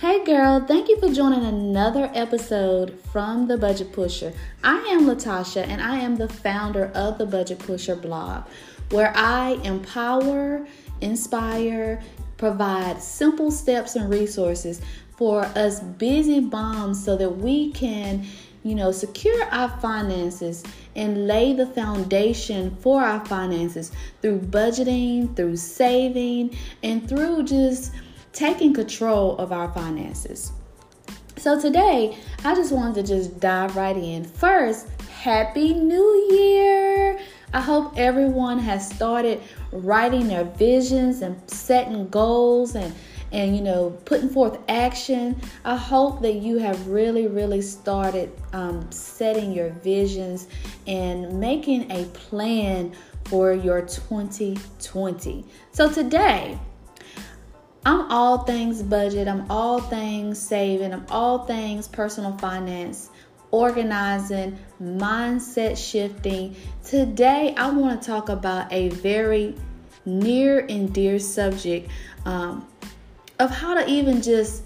Hey girl, thank you for joining another episode from The Budget Pusher. I am Latasha and I am the founder of the Budget Pusher blog, where I empower, inspire, provide simple steps and resources for us busy moms so that we can, you know, secure our finances and lay the foundation for our finances through budgeting, through saving, and through just taking control of our finances. So today, I just wanted to just dive right in. First, Happy New Year! I hope everyone has started writing their visions and setting goals and and you know putting forth action i hope that you have really really started um, setting your visions and making a plan for your 2020 so today I'm all things budget, I'm all things saving, I'm all things personal finance, organizing, mindset shifting. Today, I want to talk about a very near and dear subject um, of how to even just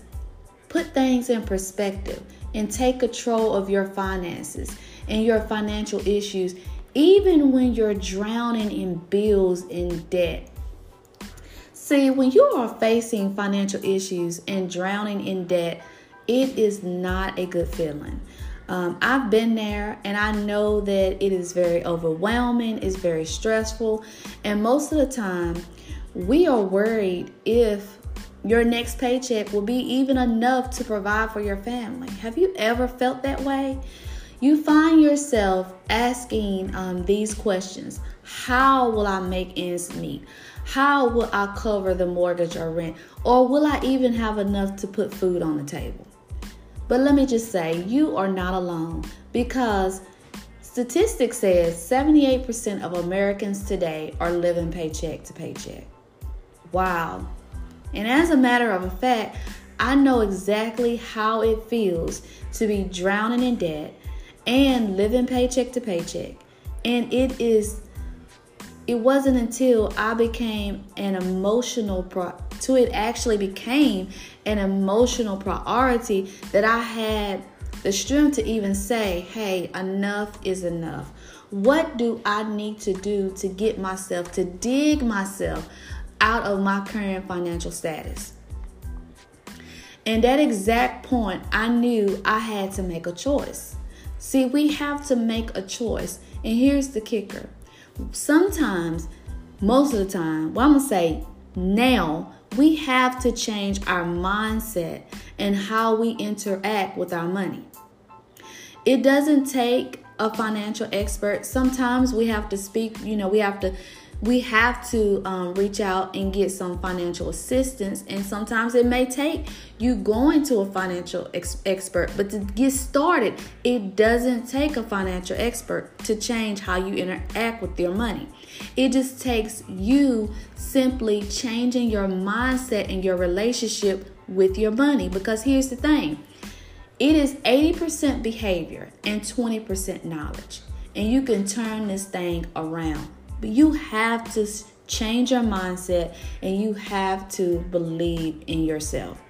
put things in perspective and take control of your finances and your financial issues, even when you're drowning in bills and debt. See, when you are facing financial issues and drowning in debt, it is not a good feeling. Um, I've been there and I know that it is very overwhelming, it's very stressful, and most of the time, we are worried if your next paycheck will be even enough to provide for your family. Have you ever felt that way? You find yourself asking um, these questions How will I make ends meet? How will I cover the mortgage or rent? Or will I even have enough to put food on the table? But let me just say, you are not alone because statistics says 78% of Americans today are living paycheck to paycheck. Wow. And as a matter of fact, I know exactly how it feels to be drowning in debt and living paycheck to paycheck. And it is it wasn't until I became an emotional pro to it actually became an emotional priority that I had the strength to even say, "Hey, enough is enough." What do I need to do to get myself to dig myself out of my current financial status? And that exact point, I knew I had to make a choice. See, we have to make a choice. And here's the kicker sometimes, most of the time, well, I'm gonna say now, we have to change our mindset and how we interact with our money. It doesn't take a financial expert. Sometimes we have to speak, you know, we have to we have to um, reach out and get some financial assistance. And sometimes it may take you going to a financial ex- expert. But to get started, it doesn't take a financial expert to change how you interact with your money. It just takes you simply changing your mindset and your relationship with your money. Because here's the thing it is 80% behavior and 20% knowledge. And you can turn this thing around. But you have to change your mindset and you have to believe in yourself.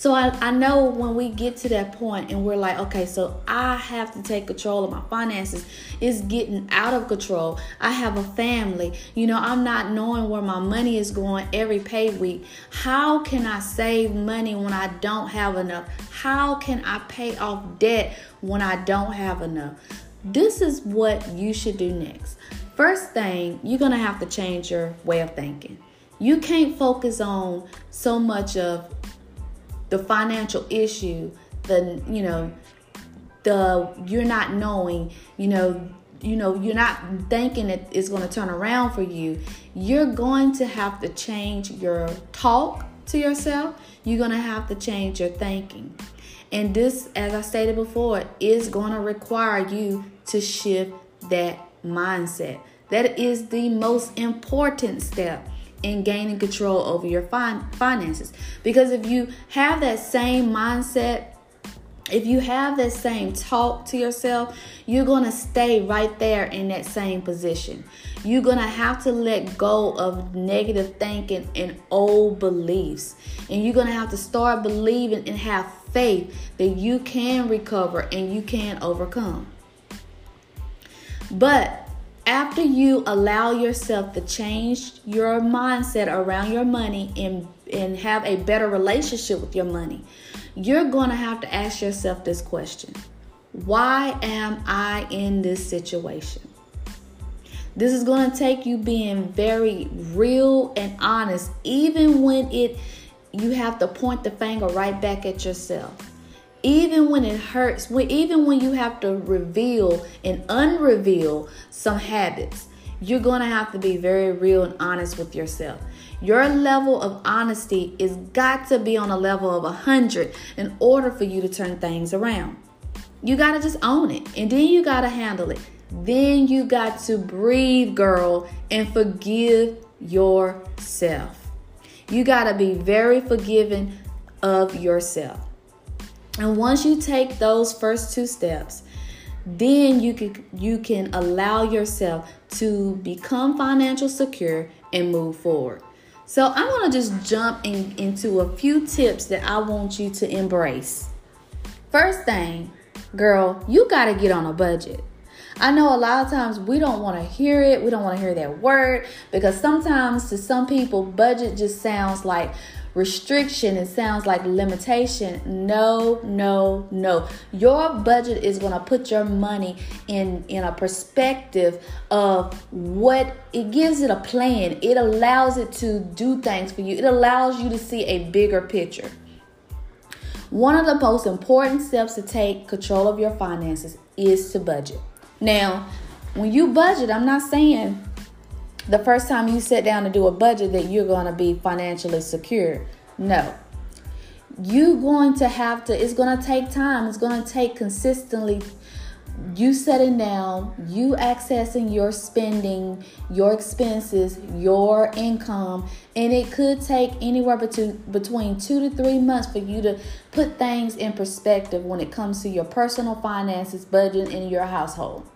So I, I know when we get to that point and we're like, okay, so I have to take control of my finances. It's getting out of control. I have a family. You know, I'm not knowing where my money is going every pay week. How can I save money when I don't have enough? How can I pay off debt when I don't have enough? This is what you should do next. First thing, you're going to have to change your way of thinking. You can't focus on so much of the financial issue, the, you know, the you're not knowing, you know, you know, you're not thinking it's going to turn around for you. You're going to have to change your talk to yourself. You're going to have to change your thinking. And this, as I stated before, is going to require you to shift that mindset. That is the most important step in gaining control over your fin- finances. Because if you have that same mindset if you have that same talk to yourself, you're going to stay right there in that same position. You're going to have to let go of negative thinking and old beliefs. And you're going to have to start believing and have faith that you can recover and you can overcome. But after you allow yourself to change your mindset around your money and, and have a better relationship with your money, you're going to have to ask yourself this question Why am I in this situation? This is going to take you being very real and honest, even when it you have to point the finger right back at yourself. Even when it hurts, when, even when you have to reveal and unreveal some habits, you're going to have to be very real and honest with yourself. Your level of honesty is got to be on a level of 100 in order for you to turn things around. You got to just own it and then you got to handle it. Then you got to breathe, girl, and forgive yourself. You got to be very forgiving of yourself. And once you take those first two steps, then you can you can allow yourself to become financial secure and move forward. So I want to just jump in, into a few tips that I want you to embrace. First thing, girl, you got to get on a budget. I know a lot of times we don't want to hear it. We don't want to hear that word because sometimes to some people, budget just sounds like restriction. It sounds like limitation. No no no. Your budget is going to put your money in in a perspective of what it gives it a plan. It allows it to do things for you. It allows you to see a bigger picture. One of the most important steps to take control of your finances is to budget. Now when you budget i'm not saying the first time you sit down to do a budget that you're going to be financially secure. No. You're going to have to, it's going to take time. It's going to take consistently you setting down, you accessing your spending, your expenses, your income, and it could take anywhere between between 2 to 3 months for you to put things in perspective when it comes to your personal finances, budget in your household.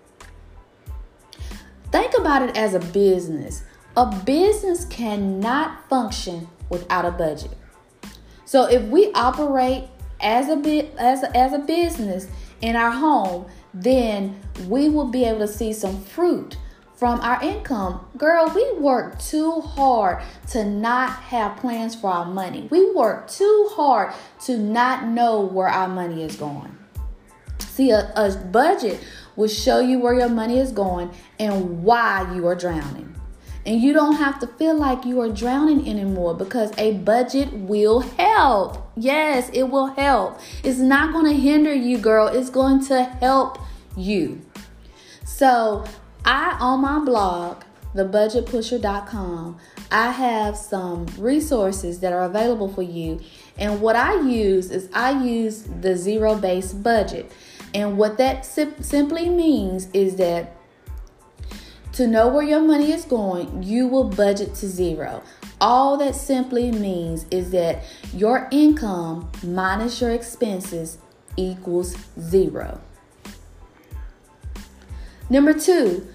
Think about it as a business. A business cannot function without a budget. So if we operate as a as a, as a business in our home, then we will be able to see some fruit from our income. Girl, we work too hard to not have plans for our money. We work too hard to not know where our money is going. See, a, a budget will show you where your money is going and why you are drowning. And you don't have to feel like you are drowning anymore because a budget will help. Yes, it will help. It's not going to hinder you, girl. It's going to help you. So, I on my blog, thebudgetpusher.com, I have some resources that are available for you. And what I use is I use the zero based budget. And what that sim- simply means is that to know where your money is going, you will budget to zero. All that simply means is that your income minus your expenses equals zero. Number two,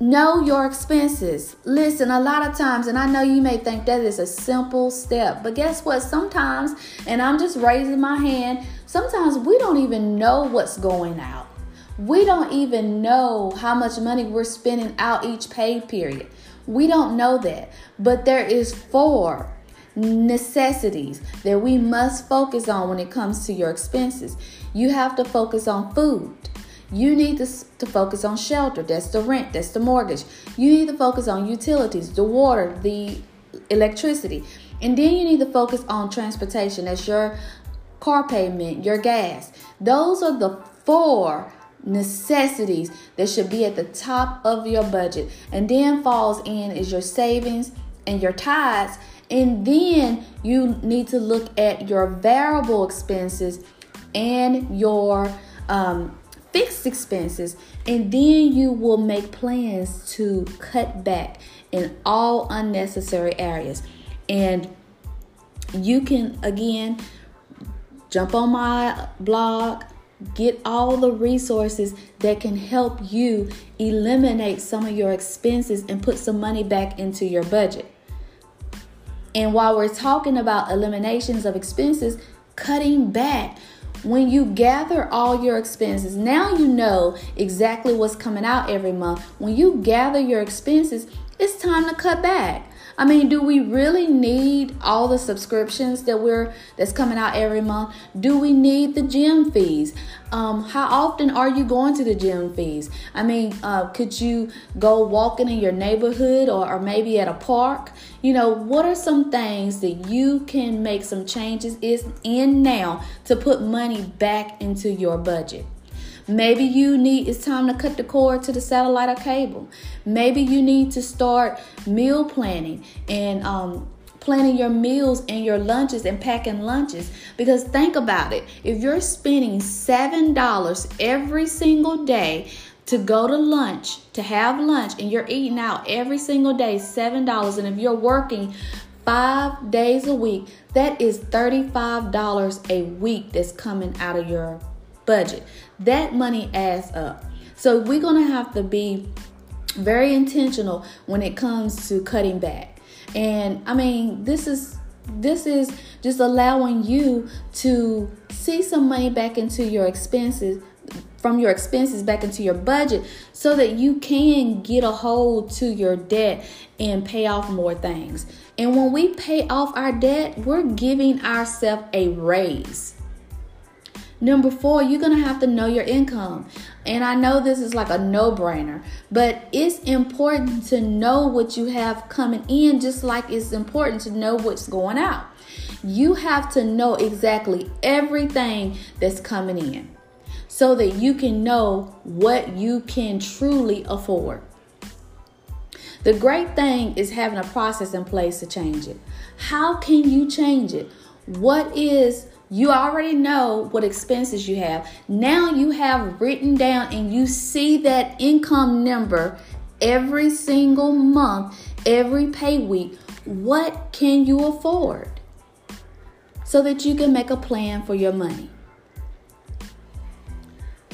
know your expenses. Listen, a lot of times, and I know you may think that is a simple step, but guess what? Sometimes, and I'm just raising my hand, sometimes we don't even know what's going out. We don't even know how much money we're spending out each pay period. We don't know that. But there is four necessities that we must focus on when it comes to your expenses. You have to focus on food. You need to, to focus on shelter. That's the rent, that's the mortgage. You need to focus on utilities, the water, the electricity. And then you need to focus on transportation. That's your car payment, your gas. Those are the four necessities that should be at the top of your budget. And then falls in is your savings and your tithes. And then you need to look at your variable expenses and your um, fixed expenses. And then you will make plans to cut back in all unnecessary areas. And you can, again, jump on my blog get all the resources that can help you eliminate some of your expenses and put some money back into your budget. And while we're talking about eliminations of expenses, cutting back, when you gather all your expenses, now you know exactly what's coming out every month. When you gather your expenses, it's time to cut back. I mean, do we really need all the subscriptions that we're that's coming out every month? Do we need the gym fees? Um, how often are you going to the gym fees? I mean, uh, could you go walking in your neighborhood or, or maybe at a park? You know, what are some things that you can make some changes is in now to put money back into your budget? Maybe you need, it's time to cut the cord to the satellite or cable. Maybe you need to start meal planning and um, planning your meals and your lunches and packing lunches. Because think about it if you're spending $7 every single day to go to lunch, to have lunch, and you're eating out every single day, $7, and if you're working five days a week, that is $35 a week that's coming out of your budget. That money adds up. So we're going to have to be very intentional when it comes to cutting back. And I mean, this is this is just allowing you to see some money back into your expenses from your expenses back into your budget so that you can get a hold to your debt and pay off more things. And when we pay off our debt, we're giving ourselves a raise. Number four, you're to have to know your income. And I know this is like a no brainer, but it's important to know what you have coming in, just like it's important to know what's going out. You have to know exactly everything that's coming in so that you can know what you can truly afford. The great thing is having a process in place to change it. How can you change it? What is you already know what expenses you have. Now you have written down and you see that income number every single month, every pay week. What can you afford? So that you can make a plan for your money.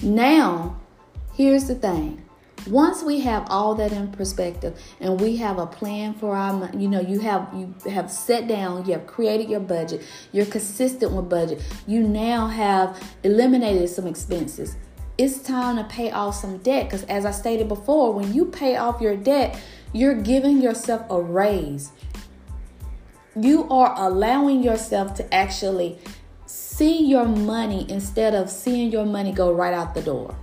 Now, here's the thing once we have all that in perspective and we have a plan for our money you know you have you have set down you have created your budget you're consistent with budget you now have eliminated some expenses. It's time to pay off some debt because as i stated before when you pay off your debt you're giving yourself a raise. You are allowing yourself to actually see your money instead of seeing your money go right out the door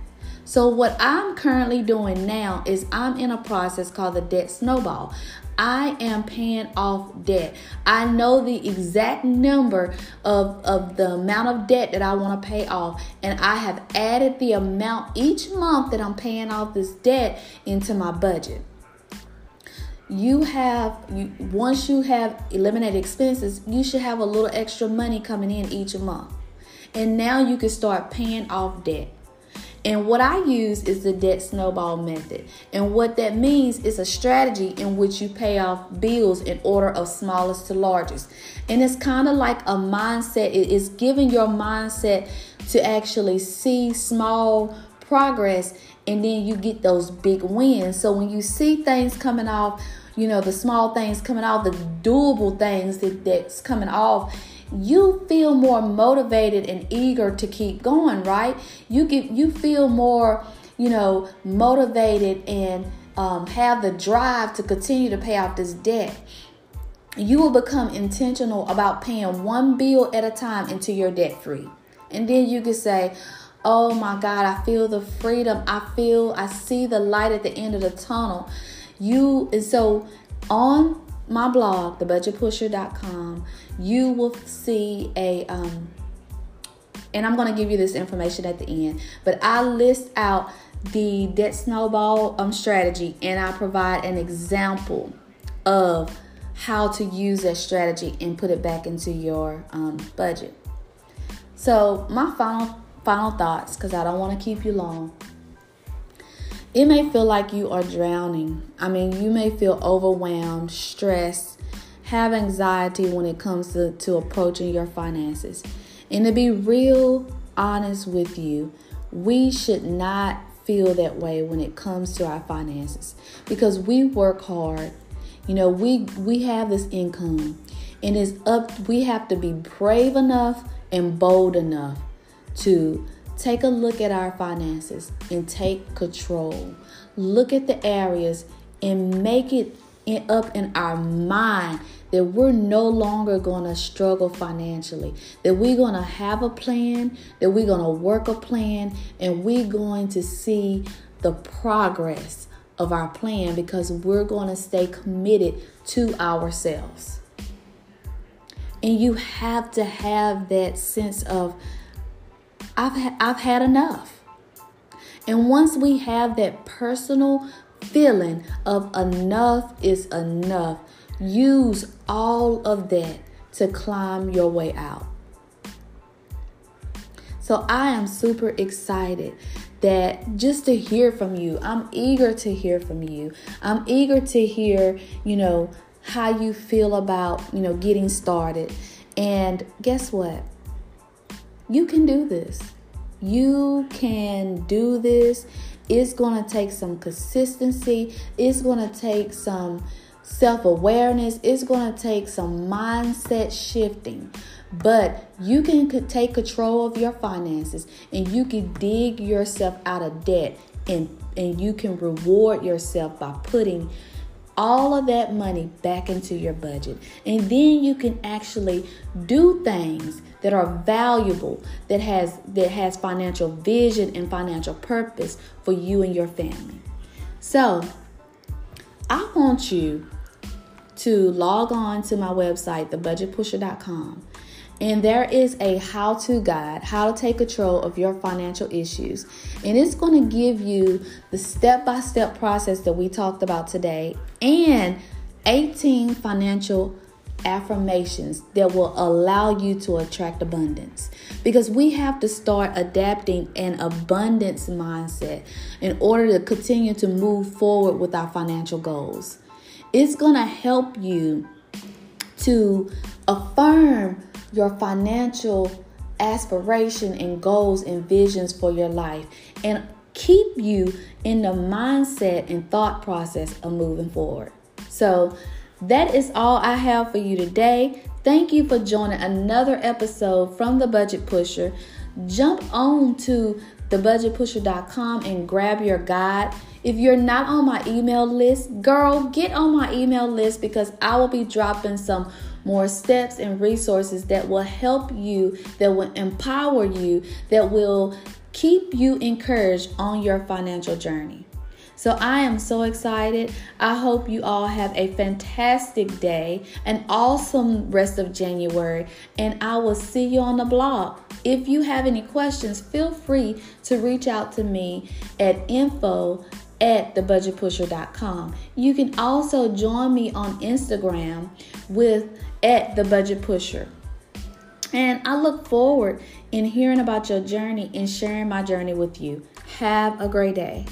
so, what I'm currently doing now is I'm in a process called the debt snowball. I am paying off debt. I know the exact number of, of the amount of debt that I want to pay off, and I have added the amount each month that I'm paying off this debt into my budget. You have you, once you have eliminated expenses, you should have a little extra money coming in each month. And now you can start paying off debt. And what I use is the debt snowball method. And what that means is a strategy in which you pay off bills in order of smallest to largest. And it's kind of like a mindset, it is giving your mindset to actually see small progress and then you get those big wins. So when you see things coming off, you know, the small things coming off, the doable things that, that's coming off you feel more motivated and eager to keep going, right? You get you feel more, you know, motivated and um, have the drive to continue to pay off this debt. You will become intentional about paying one bill at a time until you're debt free. And then you can say, Oh my God, I feel the freedom. I feel, I see the light at the end of the tunnel. You, and so on my blog, thebudgetpusher.com, you will see a um, and I'm going to give you this information at the end, but I list out the debt snowball um, strategy and I provide an example of how to use that strategy and put it back into your um, budget. So, my final final thoughts cuz I don't want to keep you long. It may feel like you are drowning. I mean, you may feel overwhelmed, stressed, have anxiety when it comes to, to approaching your finances. And to be real honest with you, we should not feel that way when it comes to our finances because we work hard. You know, we we have this income and it's up we have to be brave enough and bold enough to take a look at our finances and take control. Look at the areas and make it up in our mind that we're no longer going to struggle financially, that we're going to have a plan, that we're going to work a plan, and we're going to see the progress of our plan because we're going to stay committed to ourselves. And you have to have that sense of, I've, ha- I've had enough. And once we have that personal feeling of enough is enough, use all of that to climb your way out. So I am super excited that just to hear from you. I'm eager to hear from you. I'm eager to hear, you know, how you feel about, you know, getting started. And guess what? You can do this. You can do this. It's going to take some consistency. It's going to take some self awareness. It's going to take some mindset shifting. But you can take control of your finances and you can dig yourself out of debt and, and you can reward yourself by putting all of that money back into your budget. And then you can actually do things that are valuable that has that has financial vision and financial purpose for you and your family. So, I want you to log on to my website, thebudgetpusher.com. And there is a how to guide, how to take control of your financial issues. And it's going to give you the step by step process that we talked about today and 18 financial affirmations that will allow you to attract abundance. Because we have to start adapting an abundance mindset in order to continue to move forward with our financial goals. It's going to help you to affirm your financial aspiration and goals and visions for your life and keep you in the mindset and thought process of moving forward. So, that is all I have for you today. Thank you for joining another episode from the Budget Pusher. Jump on to thebudgetpusher.com and grab your guide. If you're not on my email list, girl, get on my email list because I will be dropping some more steps and resources that will help you, that will empower you, that will keep you encouraged on your financial journey. So I am so excited. I hope you all have a fantastic day, an awesome rest of January, and I will see you on the blog. If you have any questions, feel free to reach out to me at info at thebudgetpusher.com. You can also join me on Instagram with at the budget pusher. And I look forward in hearing about your journey and sharing my journey with you. Have a great day.